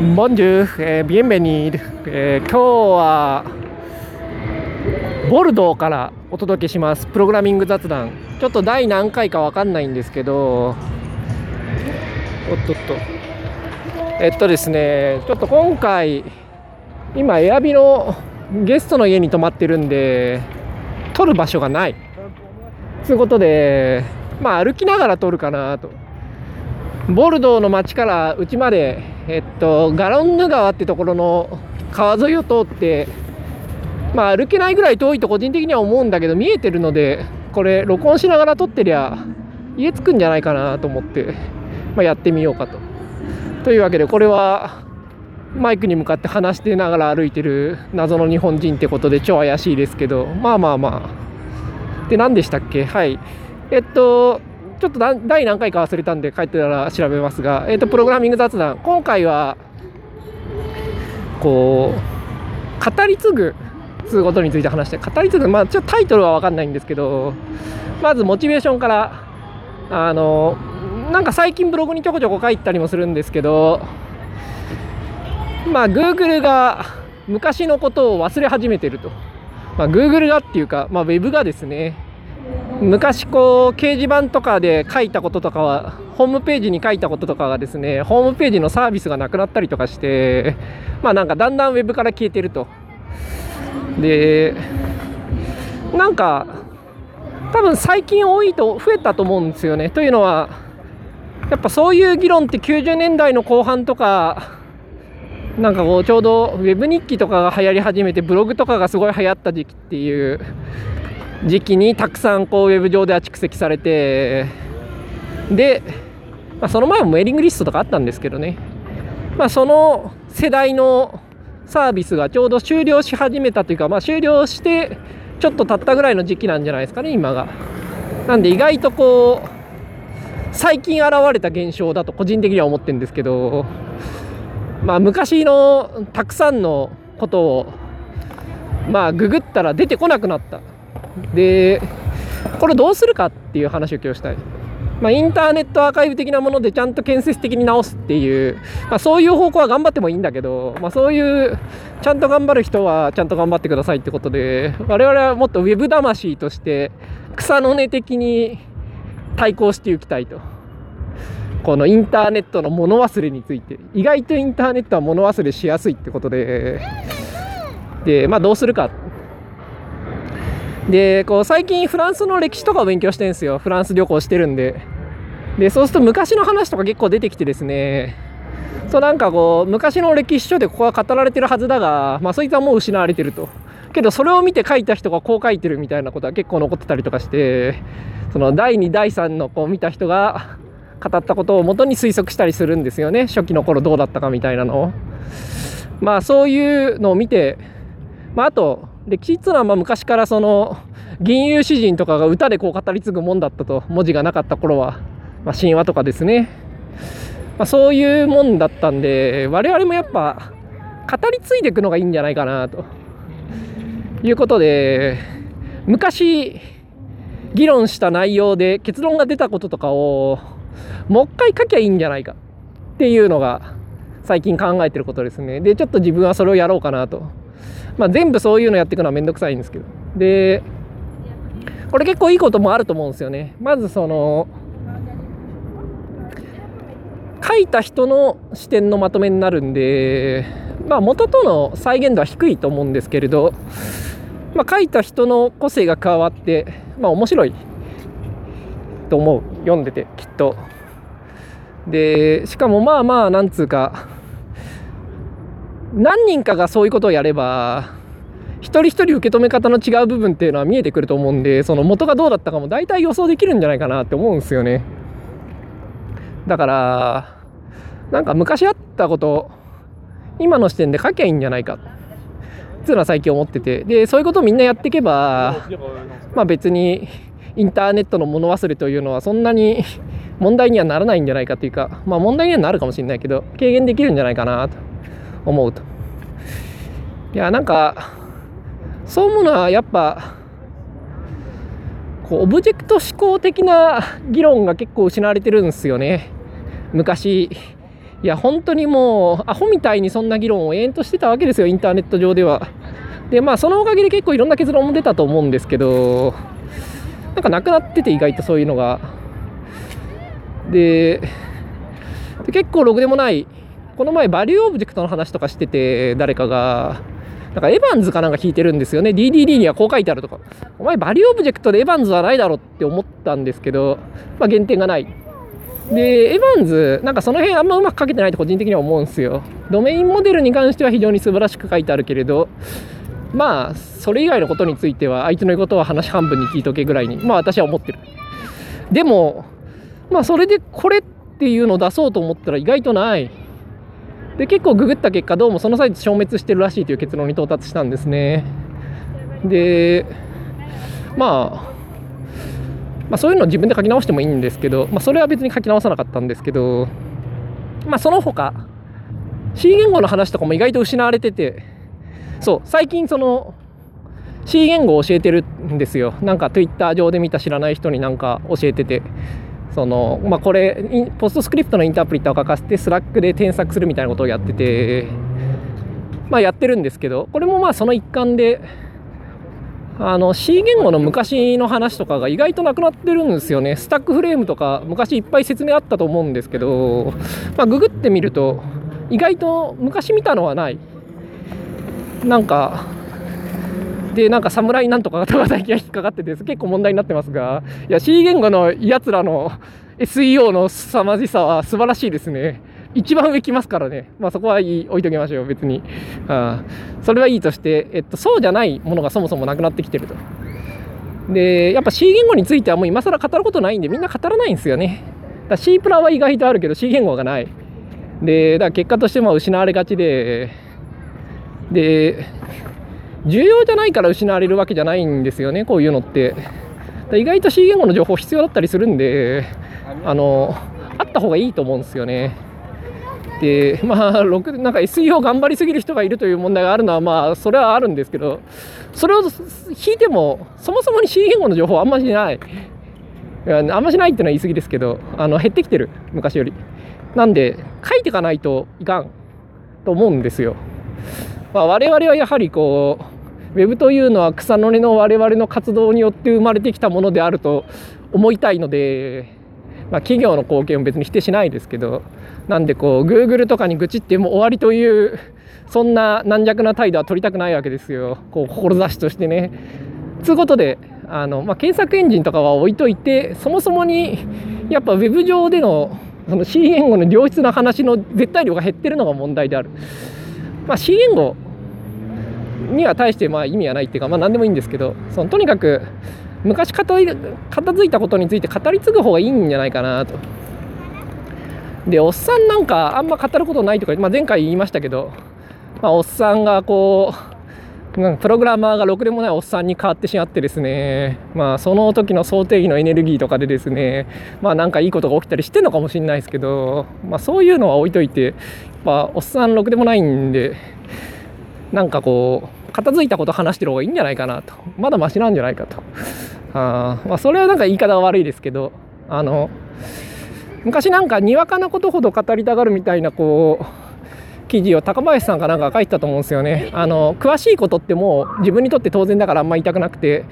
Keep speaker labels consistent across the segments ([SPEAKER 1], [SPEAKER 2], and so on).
[SPEAKER 1] ボンジュー、え、ビエンベニー、えー、今日はボルドーからお届けします。プログラミング雑談。ちょっと第何回か分かんないんですけど。おっとっと。えっとですねちょっと今回今エアビのゲストの家に泊まってるんで撮る場所がない。ということでまあ歩きながら撮るかなと。ボルドーの町からうちまでえっと、ガロンヌ川ってところの川沿いを通って、まあ、歩けないぐらい遠いと個人的には思うんだけど見えてるのでこれ録音しながら撮ってりゃ家着くんじゃないかなと思って、まあ、やってみようかと。というわけでこれはマイクに向かって話してながら歩いてる謎の日本人ってことで超怪しいですけどまあまあまあ。で何でしたっけ？はいえっとちょっと第何回か忘れたんで帰ってたら調べますが、えーと、プログラミング雑談。今回はこう語り継ぐつうことについて話して語り継ぐまあちょっとタイトルは分かんないんですけどまずモチベーションからあのなんか最近ブログにちょこちょこ書いたりもするんですけどまあ Google が昔のことを忘れ始めてると、まあ、Google がっていうか、まあ、Web がですね昔こう掲示板とかで書いたこととかはホームページに書いたこととかがですねホームページのサービスがなくなったりとかしてまあなんかだんだんウェブから消えてると。でなんか多分最近多いと増えたと思うんですよね。というのはやっぱそういう議論って90年代の後半とかなんかこうちょうどウェブ日記とかが流行り始めてブログとかがすごい流行った時期っていう時期にたくさんこうウェブ上では蓄積されてで、まあ、その前もメーリングリストとかあったんですけどね、まあ、その世代のサービスがちょうど終了し始めたというか、まあ、終了してちょっと経ったぐらいの時期なんじゃないですかね今が。なんで意外とこう最近現れた現象だと個人的には思ってるんですけどまあ昔のたくさんのことをまあググったら出てこなくなったでこれどうするかっていう話を今日したい。まあ、インターネットアーカイブ的なものでちゃんと建設的に直すっていう、まあ、そういう方向は頑張ってもいいんだけど、まあ、そういうちゃんと頑張る人はちゃんと頑張ってくださいってことで我々はもっとウェブ魂として草の根的に対抗していきたいと。このインターネットの物忘れについて意外とインターネットは物忘れしやすいってことででまあどうするかでこう最近フランスの歴史とかを勉強してるんですよ。フランス旅行してるんで。でそうすると昔の話とか結構出てきてですね。そうなんかこう昔の歴史書でここは語られてるはずだが、まあ、そいつはもう失われてると。けどそれを見て書いた人がこう書いてるみたいなことは結構残ってたりとかして。その第2第3のこう見た人が語ったことを元に推測したりするんですよね。初期の頃どうだったかみたいなのを。まあそういうのを見て。まああと歴史っていうのはまあ昔からその銀融詩人とかが歌でこう語り継ぐもんだったと文字がなかった頃は、まあ、神話とかですね、まあ、そういうもんだったんで我々もやっぱ語り継いでいくのがいいんじゃないかなと。いうことで昔議論した内容で結論が出たこととかをもう一回書きゃいいんじゃないかっていうのが最近考えてることですね。でちょっと自分はそれをやろうかなと。まあ、全部そういうのやっていくのはめんどくさいんですけど。でこれ結構いいこともあると思うんですよね。まずその書いた人の視点のまとめになるんでまあ元との再現度は低いと思うんですけれど、まあ、書いた人の個性が加わってまあ面白いと思う。読んでてきっと。でしかもまあまあなんつうか何人かがそういうことをやれば一人一人受け止め方の違う部分っていうのは見えてくると思うんでその元がどうだったかも大体予想できるんじゃないかなって思うんですよね。だからなんか昔あったこと今の視点で書きゃいいんじゃないかっていうのは最近思ってて。でそういうことをみんなやっていけばまあ別にインターネットの物忘れというのはそんなに問題にはならないんじゃないかというかまあ問題にはなるかもしれないけど軽減できるんじゃないかなと。思うと。いやなんかそう思うのはやっぱこうオブジェクト指向的な議論が結構失われてるんですよね。昔。いや本当にもうアホみたいにそんな議論を延々としてたわけですよインターネット上では。でまあそのおかげで結構いろんな結論も出たと思うんですけどなんかなくなってて意外とそういうのが。で結構ろくでもないこの前 value object の話とかしてて誰かが。なんかエヴァンズかなんか聞いてるんですよね。DDD にはこう書いてあるとか。お前 value object でエヴァンズはないだろって思ったんですけどまあ原典がない。でエヴァンズなんかその辺あんまうまく書けてないと個人的には思うんですよ。 domain model に関しては非常に素晴らしく書いてあるけれどまあそれ以外のことについては相手の言うことは話半分に聞いとけぐらいにまあ私は思ってる。でもまあそれでこれっていうのを出そうと思ったら意外とない。で結構ググった結果どうもそのサイト消滅してるらしいという結論に到達したんですね。でまあまあ、そういうのを自分で書き直してもいいんですけど、まあ、それは別に書き直さなかったんですけど、まあ、その他 C 言語の話とかも意外と失われててそう最近その C 言語を教えてるんですよ。なんか Twitter 上で見た知らない人になんか教えてて。そのまあこれ PostScript の interpreter を書かせて Slack で添削するみたいなことをやっててまあやってるんですけどこれもまあその一環であの C 言語の昔の話とかが意外となくなってるんですよね。 stack frame とか昔いっぱい説明あったと思うんですけど、まあ、ググってみると意外と昔見たのはない。なんか、で、なんか侍なんとかが最近引っかかってて結構問題になってますが、いや C 言語のやつらの SEO の凄まじさは素晴らしいですね。一番上来ますからね。まあそこはいい置いときましょう、別に。あそれはいいとして、えっと、そうじゃないものがそもそもなくなってきてると。で、やっぱ C 言語についてはもう今更語ることないんで、みんな語らないんですよね。だ C プラは意外とあるけど C 言語がない。で、だから結果としても失われがちで、で、重要じゃないから失われるわけじゃないんですよね、こういうのって。意外と C 言語の情報必要だったりするんで、あの、あった方がいいと思うんですよね。でまあなんか SEO 頑張りすぎる人がいるという問題があるのはまあそれはあるんですけどそれを引いてもそもそもに C 言語の情報あんましないあんましないっていうのは言い過ぎですけどあの減ってきてる昔よりなんで書いていかないといかんと思うんですよ、まあ、我々はやはりこうウェブというのは草の根の我々の活動によって生まれてきたものであると思いたいのでまあ、企業の貢献を別に否定しないですけどなんでこう Google とかに愚痴ってもう終わりというそんな軟弱な態度は取りたくないわけですよこう志としてね。つうことであの、まあ、検索エンジンとかは置いといてそもそもにやっぱ Web 上でのその C 言語の良質な話の絶対量が減ってるのが問題である。まあ、C 言語には対してまあ意味はないっていうか、まあ、何でもいいんですけどそのとにかく昔片付いたことについて語り継ぐ方がいいんじゃないかなと。でおっさんなんかあんま語ることないとか、まあ、前回言いましたけど、まあ、おっさんがこうなんプログラマーがろくでもないおっさんに変わってしまってですね。まあその時の想定儀のエネルギーとかでですね。まあなんかいいことが起きたりしてるのかもしれないですけど、まあ、そういうのは置いといてやっぱおっさんろくでもないんでなんかこう片付いたこと話してる方がいいんじゃないかなと。まだマシなんじゃないかと。あまあそれはなんか言い方が悪いですけど。あの昔なんかにわかなことほど語りたがるみたいなこう記事を高林さんかなんか書いてたと思うんですよね。あの詳しいことってもう自分にとって当然だからあんま言いたくなくて。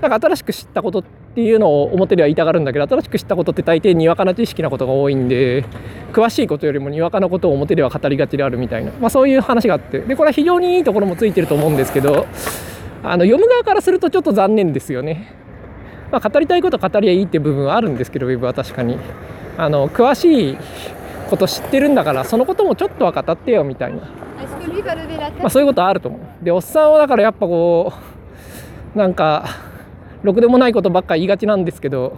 [SPEAKER 1] なんか新しく知ったことっていうのを表では言いたがるんだけど新しく知ったことって大抵にわかな知識なことが多いんで詳しいことよりもにわかなことを表では語りがちであるみたいな、まあ、そういう話があって。でこれは非常にいいところもついてると思うんですけどあの読む側からするとちょっと残念ですよね。まあ、語りたいこと語りゃいいって部分はあるんですけどウェブは確かに。あの詳しいこと知ってるんだからそのこともちょっとは語ってよみたいな、まあ、そういうことあると思う。でおっさんはだからやっぱこうなんかろくでもないことばっか言いがちなんですけど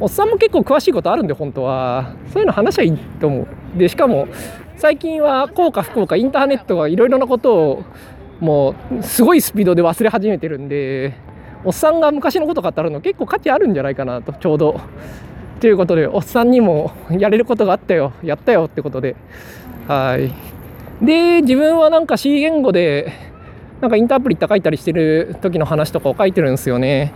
[SPEAKER 1] おっさんも結構詳しいことあるんで本当は。そういうの話はいいと思う。でしかも最近は効果不幸かインターネットがいろいろなことをもうすごいスピードで忘れ始めてるんでおっさんが昔のこと語るの結構価値あるんじゃないかなとちょうどということでおっさんにもやれることがあったよ。やったよってことで。はい。で自分はなんか C 言語でなんかインタープリッタ書いたりしてる時の話とかを書いてるんですよね。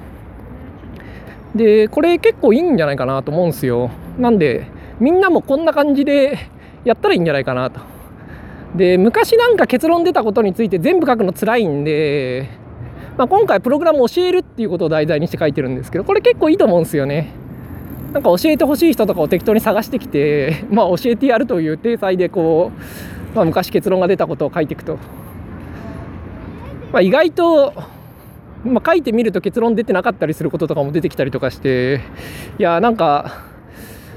[SPEAKER 1] でこれ結構いいんじゃないかなと思うんですよ。なんでみんなもこんな感じでやったらいいんじゃないかなと。で昔なんか結論出たことについて全部書くの辛いんで、まあ、今回プログラム教えるっていうことを題材にして書いてるんですけどこれ結構いいと思うんですよね。なんか教えてほしい人とかを適当に探してきて、まあ、教えてやるという体裁でこう、まあ、昔結論が出たことを書いていくと、まあ、意外と、まあ、書いてみると結論出てなかったりすることとかも出てきたりとかしていやなんか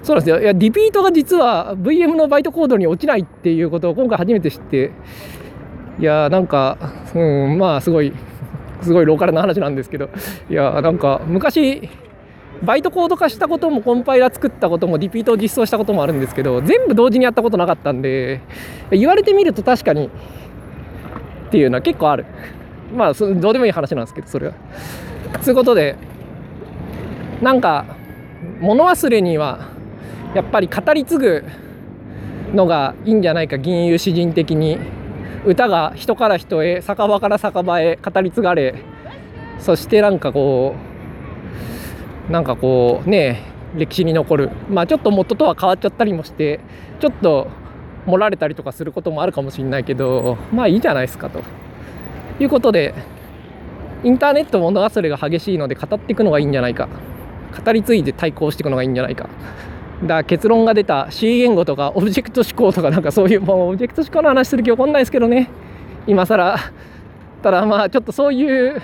[SPEAKER 1] そうなんですよ。いやリピートが実は VM のバイトコードに落ちないっていうことを今回初めて知っていやなんか、うん、まあすごいすごいローカルな話なんですけど。いやなんか昔バイトコード化したこともコンパイラ作ったこともリピートを実装したこともあるんですけど全部同時にやったことなかったんで言われてみると確かにっていうのは結構あるまあどうでもいい話なんですけどそれは。ということでなんか物忘れにはやっぱり語り継ぐのがいいんじゃないか銀融詩人的に歌が人から人へ酒場から酒場へ語り継がれそしてなんかこうなんかこうね歴史に残る。まあちょっと元とは変わっちゃったりもしてちょっと盛られたりとかすることもあるかもしれないけどまあいいじゃないですかと。いうことでインターネット物忘れが激しいので語っていくのがいいんじゃないか。語り継いで対抗していくのがいいんじゃないか。だ結論が出た C 言語とかオブジェクト思考とかなんかそういうもうオブジェクト思考の話する気起こんないですけどね。今更。ただまあちょっとそういう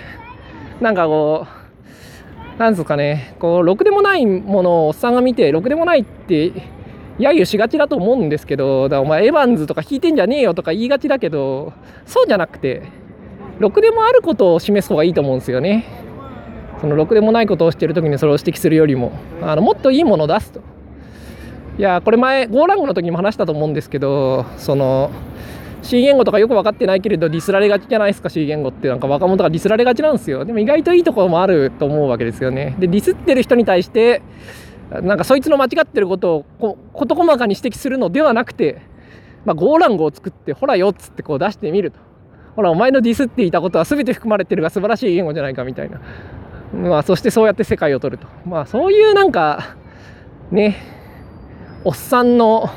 [SPEAKER 1] なんかこうなんですかね。こうろくでもないものをおっさんが見てろくでもないって揶揄しがちだと思うんですけどだお前エヴァンズとか引いてんじゃねえよとか言いがちだけどそうじゃなくてろくでもあることを示す方がいいと思うんですよね。そのろくでもないことをしてる時にそれを指摘するよりもあのもっといいものを出すと。いやこれ前ゴーラングの時にも話したと思うんですけどその C 言語とかよく分かってないけれどディスられがちじゃないですか C 言語って。なんか若者がディスられがちなんですよでも意外といいところもあると思うわけですよね。でディスってる人に対してなんかそいつの間違ってることを事細かに指摘するのではなくて、まあ、ゴーランゴを作ってほらよっつってこう出してみると。ほらお前のディスっていたことは全て含まれてるが素晴らしい言語じゃないかみたいな。まあそしてそうやって世界を取ると。まあそういうなんかねおっさんの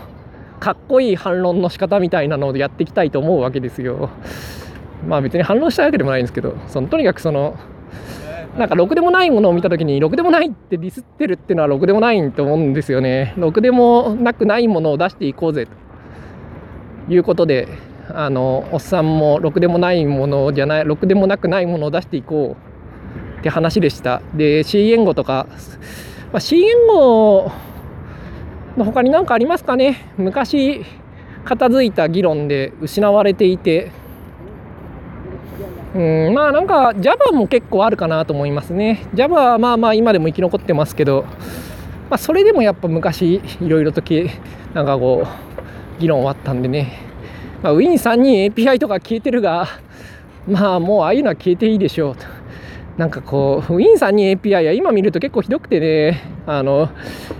[SPEAKER 1] かっこいい反論の仕方みたいなのでやっていきたいと思うわけですよ。まあ別に反論したいわけでもないんですけどそのとにかくそのなんかろくでもないものを見た時にろくでもないってディスってるっていうのはろくでもないと思うんですよね。ろくでもなくないものを出していこうぜということであのおっさんもろくでもないものじゃないろくでもなくないものを出していこうって話でした。で C 言語とか、まあ、C 言語他に何かありますかね？昔片付いた議論で失われていて。うんまあなんか Java も結構あるかなと思いますね。Java はまあまあ今でも生き残ってますけど、まあ、それでもやっぱ昔いろいろとなんかこう議論はあったんでね、まあ、Win3 に API とか消えてるがまあもうああいうのは消えていいでしょうと。なんかこう、ウィンさんに API は今見ると結構ひどくてね、あの、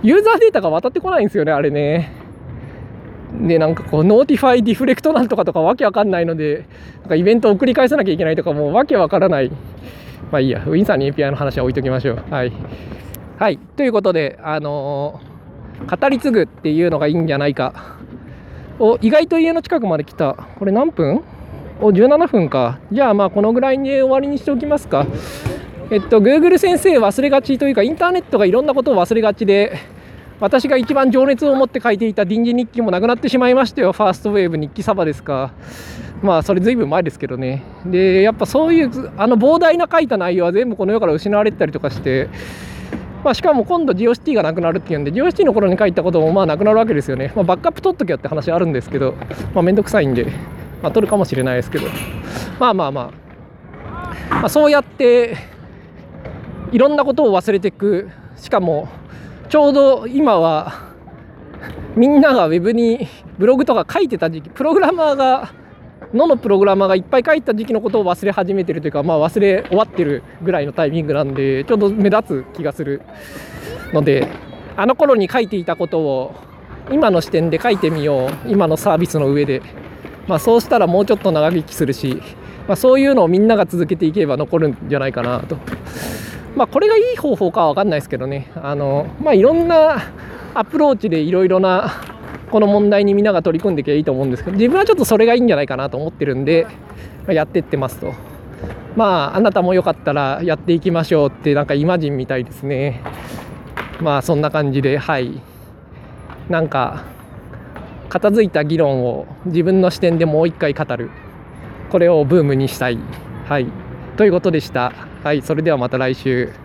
[SPEAKER 1] ユーザーデータが渡ってこないんですよね、あれね。で、なんかこう、 notify directory なんとかとかわけわかんないので、なんかイベントを繰り返さなきゃいけないとかもうわけわからない。まあいいや、ウィンさんに API の話は置いときましょう。はい。はい。ということで、あのー、語り継ぐっていうのがいいんじゃないか。お、意外と家の近くまで来た。これ何分？お17分か。じゃあまあこのぐらいに終わりにしておきますか。えっと Google 先生忘れがちというかインターネットがいろんなことを忘れがちで私が一番情熱を持って書いていた臨時日記もなくなってしまいましたよ。ファーストウェーブ日記サバですか。まあそれずいぶん前ですけどね。でやっぱそういうあの膨大な書いた内容は全部この世から失われてたりとかしてまあ、しかも今度 GeoCity がなくなるっていうんで GeoCity の頃に書いたこともまあなくなるわけですよね、まあ、バックアップ取っときゃって話あるんですけど、まあ、めんどくさいんで。まあ、取るかもしれないですけど。まあまあまあ、まあ、そうやっていろんなことを忘れていく。しかもちょうど今はみんながウェブにブログとか書いてた時期プログラマーがののプログラマーがいっぱい書いた時期のことを忘れ始めてるというか、まあ、忘れ終わってるぐらいのタイミングなんでちょうど目立つ気がするのであの頃に書いていたことを今の視点で書いてみよう。今のサービスの上で。まあ、そうしたらもうちょっと長生きするし、まあ、そういうのをみんなが続けていけば残るんじゃないかなと。まあ、これがいい方法かは分かんないですけどね。あの、まあ、いろんなアプローチでいろいろなこの問題にみんなが取り組んでいけばいいと思うんですけど自分はちょっとそれがいいんじゃないかなと思ってるんで、まあ、やってってますと。まああなたもよかったらやっていきましょうってなんかイマジンみたいですね。まあそんな感じではい。なんか片付いた議論を自分の視点でもう一回語る。これをブームにしたい。はい。ということでした。はい。それではまた来週。